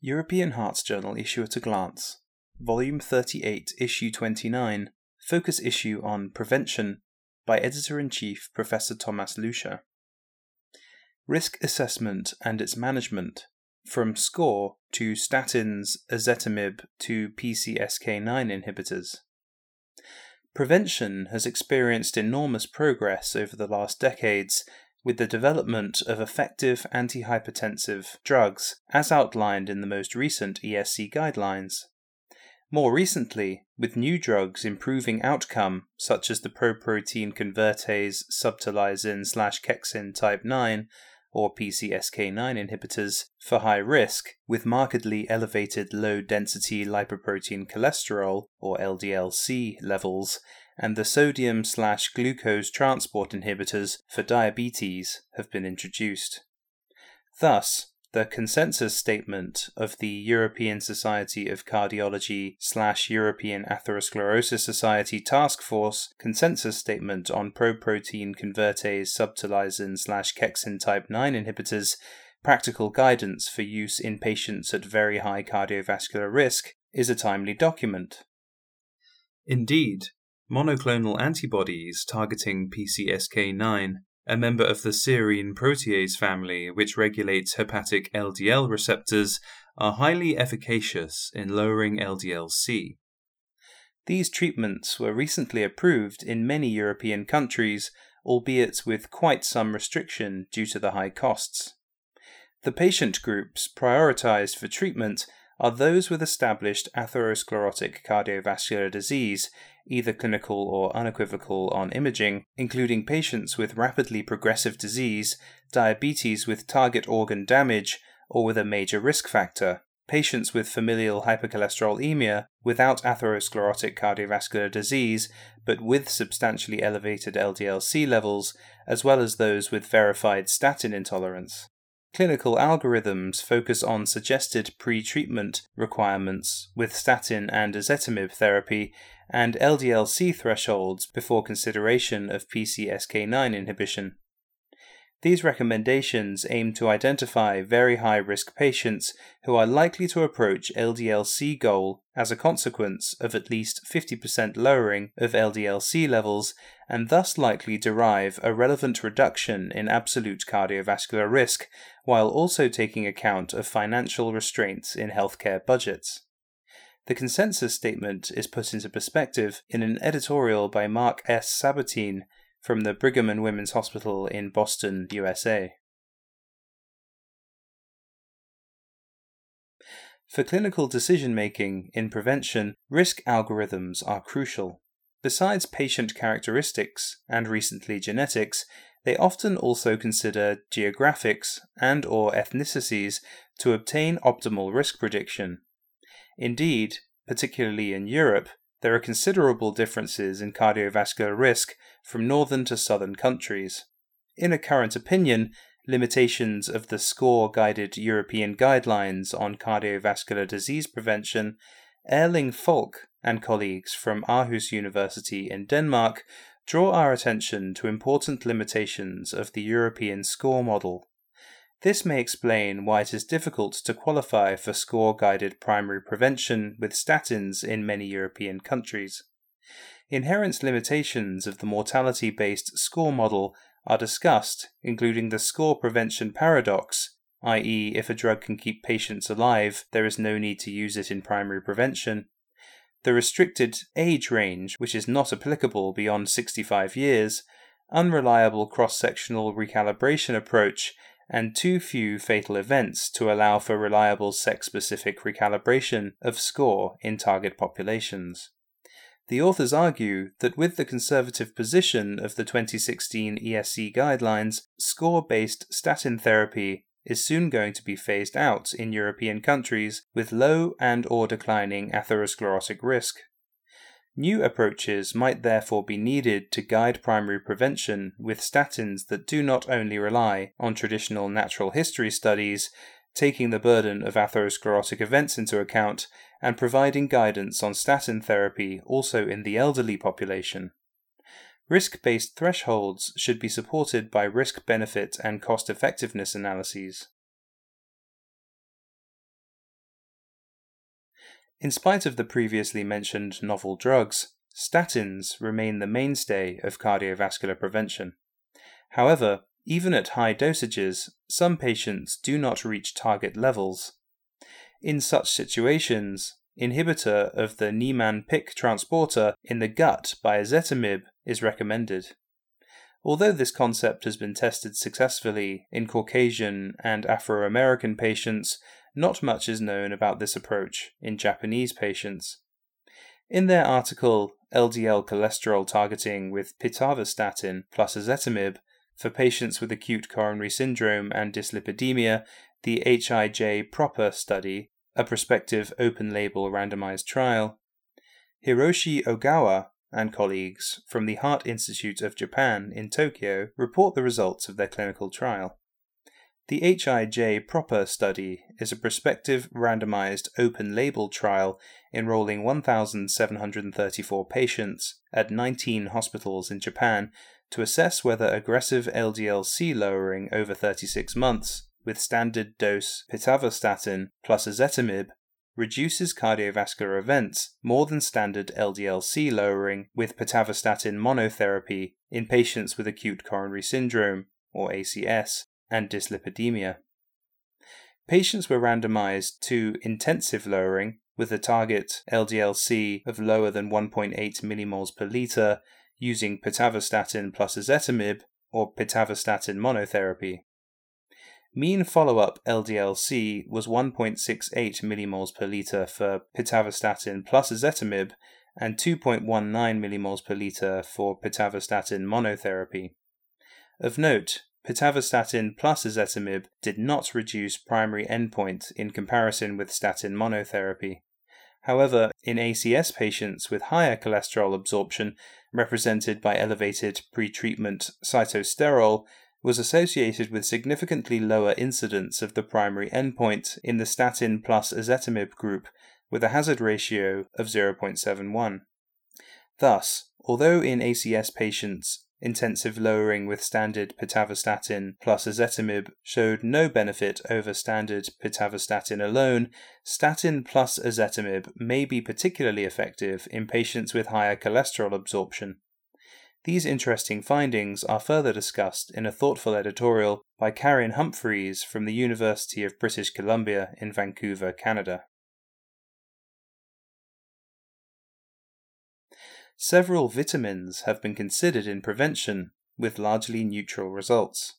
European Hearts Journal Issue at a Glance, Volume 38, Issue 29, Focus Issue on Prevention by Editor in Chief Professor Thomas Lüscher. Risk Assessment and its Management From SCORE to Statins, Ezetimibe to PCSK9 inhibitors. Prevention has experienced enormous progress over the last decades with the development of effective antihypertensive drugs, as outlined in the most recent ESC guidelines. More recently, with new drugs improving outcome, such as the proprotein convertase subtilisin slash kexin type 9 or PCSK9 inhibitors for high risk with markedly elevated low density lipoprotein cholesterol or LDLC levels and the sodium slash glucose transport inhibitors for diabetes have been introduced. Thus, the consensus statement of the European Society of Cardiology slash European Atherosclerosis Society Task Force consensus statement on proprotein convertase subtilisin slash kexin type 9 inhibitors practical guidance for use in patients at very high cardiovascular risk is a timely document. Indeed, monoclonal antibodies targeting PCSK9, a member of the serine protease family which regulates hepatic LDL receptors, are highly efficacious in lowering LDL-C. These treatments were recently approved in many European countries, albeit with quite some restriction due to the high costs. The patient groups prioritized for treatment are those with established atherosclerotic cardiovascular disease, either clinical or unequivocal on imaging, including patients with rapidly progressive disease, diabetes with target organ damage, or with a major risk factor, patients with familial hypercholesterolemia without atherosclerotic cardiovascular disease but with substantially elevated LDL-C levels, as well as those with verified statin intolerance. Clinical algorithms focus on suggested pre-treatment requirements with statin and ezetimibe therapy and LDL-C thresholds before consideration of PCSK9 inhibition. These recommendations aim to identify very high risk patients who are likely to approach LDL-C goal as a consequence of at least 50% lowering of LDL-C levels and thus likely derive a relevant reduction in absolute cardiovascular risk while also taking account of financial restraints in healthcare budgets. The consensus statement is put into perspective in an editorial by Mark S. Sabatine from the Brigham and Women's Hospital in Boston, USA. For clinical decision making in prevention, risk algorithms are crucial. Besides patient characteristics and recently genetics, they often also consider geographics and or ethnicities to obtain optimal risk prediction. Indeed, particularly in Europe, there are considerable differences in cardiovascular risk from northern to southern countries. In a current opinion, limitations of the SCORE guided European guidelines on cardiovascular disease prevention, Erling Falk and colleagues from Aarhus University in Denmark draw our attention to important limitations of the European SCORE model. This may explain why it is difficult to qualify for score guided primary prevention with statins in many European countries. Inherent limitations of the mortality based score model are discussed, including the score prevention paradox, i.e., if a drug can keep patients alive, there is no need to use it in primary prevention. The restricted age range, which is not applicable beyond 65 years, unreliable cross sectional recalibration approach, and too few fatal events to allow for reliable sex specific recalibration of score in target populations. The authors argue that with the conservative position of the 2016 ESC guidelines, score based statin therapy is soon going to be phased out in European countries with low and or declining atherosclerotic risk. New approaches might therefore be needed to guide primary prevention with statins that do not only rely on traditional natural history studies, taking the burden of atherosclerotic events into account, and providing guidance on statin therapy also in the elderly population. Risk based thresholds should be supported by risk benefit and cost effectiveness analyses. In spite of the previously mentioned novel drugs, statins remain the mainstay of cardiovascular prevention. However, even at high dosages, some patients do not reach target levels. In such situations, inhibitor of the Niemann-Pick transporter in the gut by ezetimibe is recommended. Although this concept has been tested successfully in Caucasian and Afro American patients, not much is known about this approach in Japanese patients. In their article LDL cholesterol targeting with pitavastatin plus ezetimibe for patients with acute coronary syndrome and dyslipidemia, the HIJ proper study, a prospective open label randomized trial, Hiroshi Ogawa and colleagues from the Heart Institute of Japan in Tokyo report the results of their clinical trial. The HIJ proper study is a prospective randomized open label trial enrolling 1,734 patients at 19 hospitals in Japan to assess whether aggressive LDL-C lowering over 36 months with standard dose pitavastatin plus ezetimibe reduces cardiovascular events more than standard LDL-C lowering with pitavastatin monotherapy in patients with acute coronary syndrome or ACS and dyslipidemia. Patients were randomized to intensive lowering with a target LDL-C of lower than 1.8 millimoles per liter using pitavastatin plus ezetimibe or pitavastatin monotherapy. Mean follow-up LDL-C was 1.68 millimoles per liter for pitavastatin plus ezetimibe and 2.19 millimoles per liter for pitavastatin monotherapy. Of note, pitavastatin plus ezetimibe did not reduce primary endpoint in comparison with statin monotherapy. However, in ACS patients with higher cholesterol absorption, represented by elevated pretreatment sitosterol, was associated with significantly lower incidence of the primary endpoint in the statin plus ezetimibe group with a hazard ratio of 0.71. Thus, although in ACS patients intensive lowering with standard pitavastatin plus ezetimibe showed no benefit over standard pitavastatin alone, statin plus ezetimibe may be particularly effective in patients with higher cholesterol absorption. These interesting findings are further discussed in a thoughtful editorial by Karin Humphries from the University of British Columbia in Vancouver, Canada. Several vitamins have been considered in prevention, with largely neutral results.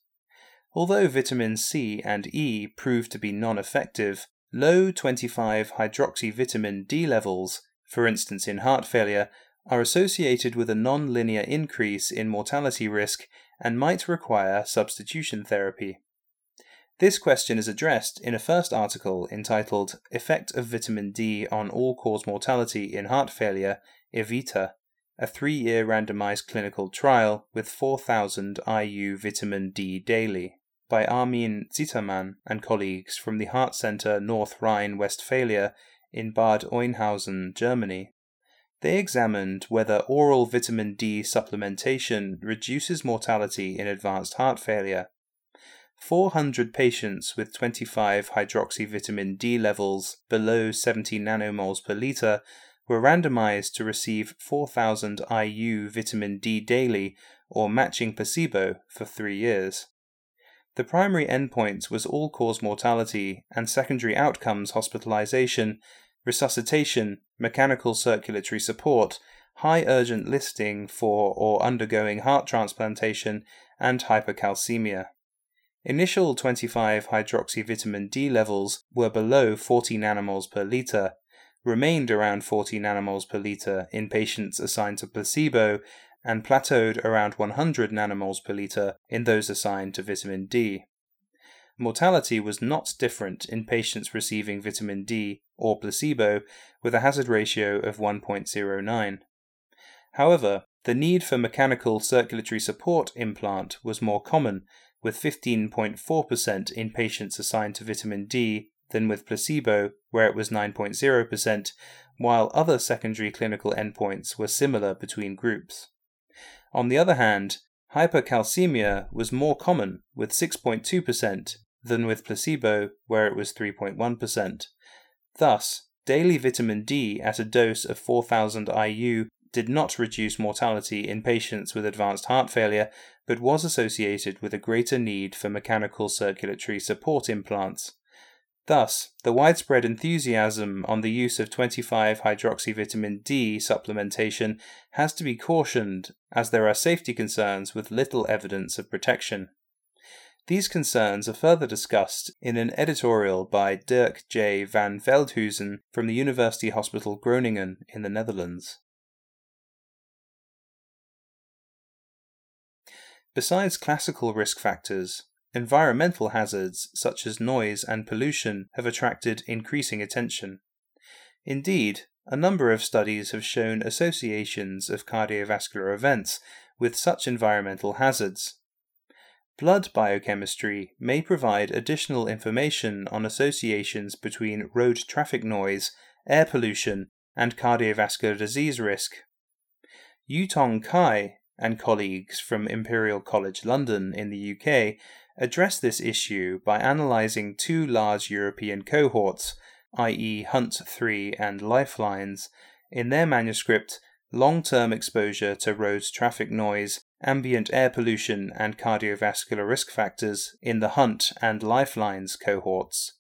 Although vitamin C and E prove to be non effective, low 25 hydroxyvitamin D levels, for instance in heart failure, are associated with a non-linear increase in mortality risk and might require substitution therapy. This question is addressed in a first article entitled Effect of Vitamin D on All Cause Mortality in Heart Failure, EVITA, a three year randomized clinical trial with 4,000 IU vitamin D daily, by Armin Zittermann and colleagues from the Heart Center North Rhine Westphalia in Bad Oeynhausen, Germany. They examined whether oral vitamin D supplementation reduces mortality in advanced heart failure. 400 patients with 25 hydroxyvitamin D levels below 70 nanomoles per liter were randomized to receive 4000 IU vitamin D daily or matching placebo for three years. The primary endpoint was all cause mortality and secondary outcomes hospitalization resuscitation, mechanical circulatory support, high urgent listing for or undergoing heart transplantation, and hypercalcemia. Initial 25 hydroxyvitamin D levels were below 40 nanomoles per liter, remained around 40 nanomoles per liter in patients assigned to placebo, and plateaued around 100 nanomoles per liter in those assigned to vitamin D. Mortality was not different in patients receiving vitamin D or placebo with a hazard ratio of 1.09. However, the need for mechanical circulatory support implant was more common, with 15.4% in patients assigned to vitamin D than with placebo, where it was 9.0%, while other secondary clinical endpoints were similar between groups. On the other hand, hypercalcemia was more common, with 6.2%, than with placebo, where it was 3.1%. Thus, daily vitamin D at a dose of 4000 IU did not reduce mortality in patients with advanced heart failure, but was associated with a greater need for mechanical circulatory support implants. Thus, the widespread enthusiasm on the use of 25 hydroxyvitamin D supplementation has to be cautioned as there are safety concerns with little evidence of protection. These concerns are further discussed in an editorial by Dirk J. van Veldhuisen from the University Hospital Groningen in the Netherlands. Besides classical risk factors, Environmental hazards such as noise and pollution have attracted increasing attention. Indeed, a number of studies have shown associations of cardiovascular events with such environmental hazards. Blood biochemistry may provide additional information on associations between road traffic noise, air pollution, and cardiovascular disease risk. Yutong Cai and colleagues from Imperial College London in the UK address this issue by analysing two large European cohorts, i.e., Hunt 3 and Lifelines, in their manuscript Long Term Exposure to Road Traffic Noise, Ambient Air Pollution, and Cardiovascular Risk Factors in the Hunt and Lifelines cohorts.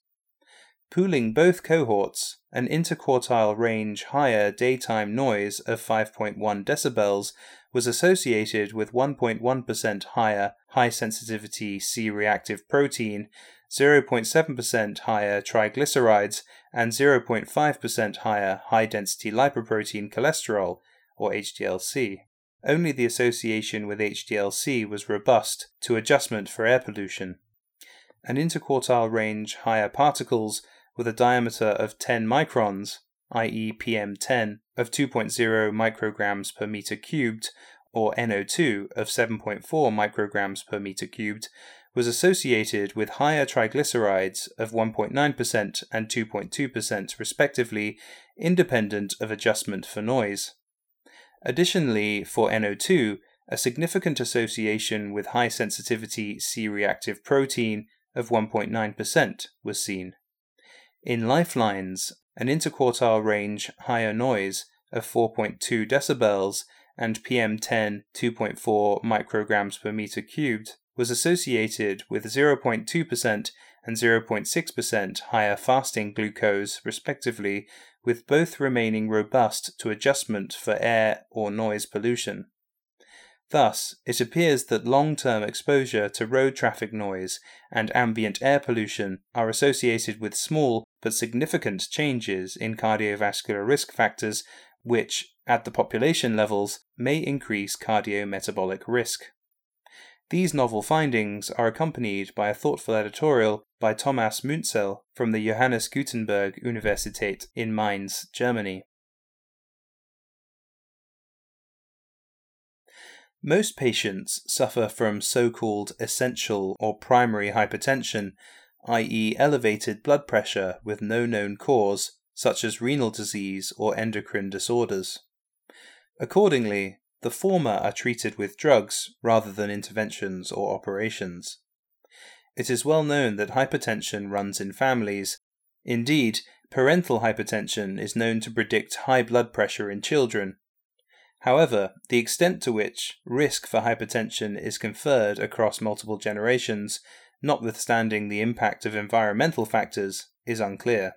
Pooling both cohorts, an interquartile range higher daytime noise of 5.1 decibels was associated with 1.1% higher high sensitivity C reactive protein, 0.7% higher triglycerides, and 0.5% higher high density lipoprotein cholesterol, or HDLC. Only the association with HDLC was robust to adjustment for air pollution. An interquartile range higher particles with a diameter of 10 microns, i.e., PM10, of 2.0 micrograms per meter cubed, or NO2 of 7.4 micrograms per meter cubed, was associated with higher triglycerides of 1.9% and 2.2% respectively, independent of adjustment for noise. Additionally, for NO2, a significant association with high sensitivity C reactive protein of 1.9% was seen. In lifelines, an interquartile range higher noise of 4.2 decibels and PM10 2.4 micrograms per meter cubed was associated with 0.2% and 0.6% higher fasting glucose, respectively, with both remaining robust to adjustment for air or noise pollution. Thus, it appears that long term exposure to road traffic noise and ambient air pollution are associated with small but significant changes in cardiovascular risk factors, which, at the population levels, may increase cardiometabolic risk. These novel findings are accompanied by a thoughtful editorial by Thomas Münzel from the Johannes Gutenberg Universität in Mainz, Germany. Most patients suffer from so called essential or primary hypertension, i.e., elevated blood pressure with no known cause, such as renal disease or endocrine disorders. Accordingly, the former are treated with drugs rather than interventions or operations. It is well known that hypertension runs in families. Indeed, parental hypertension is known to predict high blood pressure in children, However, the extent to which risk for hypertension is conferred across multiple generations, notwithstanding the impact of environmental factors, is unclear.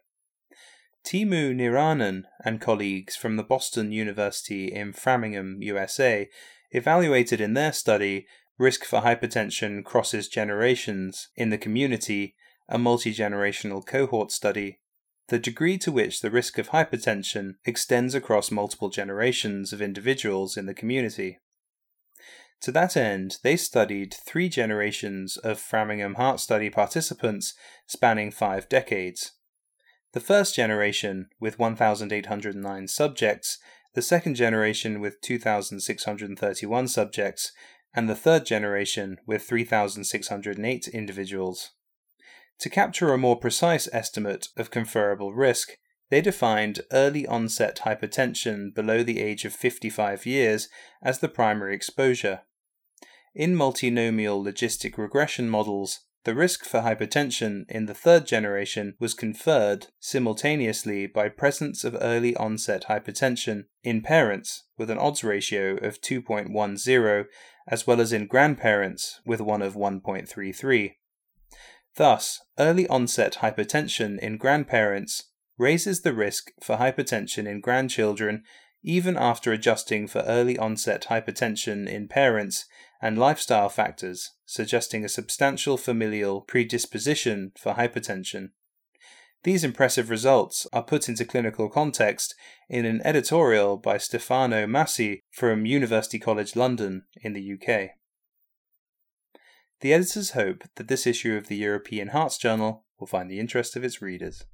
Teemu Niiranen and colleagues from the Boston University in Framingham, USA, evaluated in their study risk for hypertension crosses generations in the community, a multi generational cohort study the degree to which the risk of hypertension extends across multiple generations of individuals in the community. To that end, they studied three generations of Framingham Heart Study participants spanning five decades. The first generation, with 1,809 subjects, the second generation, with 2,631 subjects, and the third generation, with 3,608 individuals. To capture a more precise estimate of conferable risk, they defined early onset hypertension below the age of 55 years as the primary exposure. In multinomial logistic regression models, the risk for hypertension in the third generation was conferred simultaneously by presence of early onset hypertension in parents with an odds ratio of 2.10 as well as in grandparents with one of 1.33. Thus, early onset hypertension in grandparents raises the risk for hypertension in grandchildren even after adjusting for early onset hypertension in parents and lifestyle factors, suggesting a substantial familial predisposition for hypertension. These impressive results are put into clinical context in an editorial by Stefano Masi from University College London in the UK. The editors hope that this issue of the European Hearts Journal will find the interest of its readers.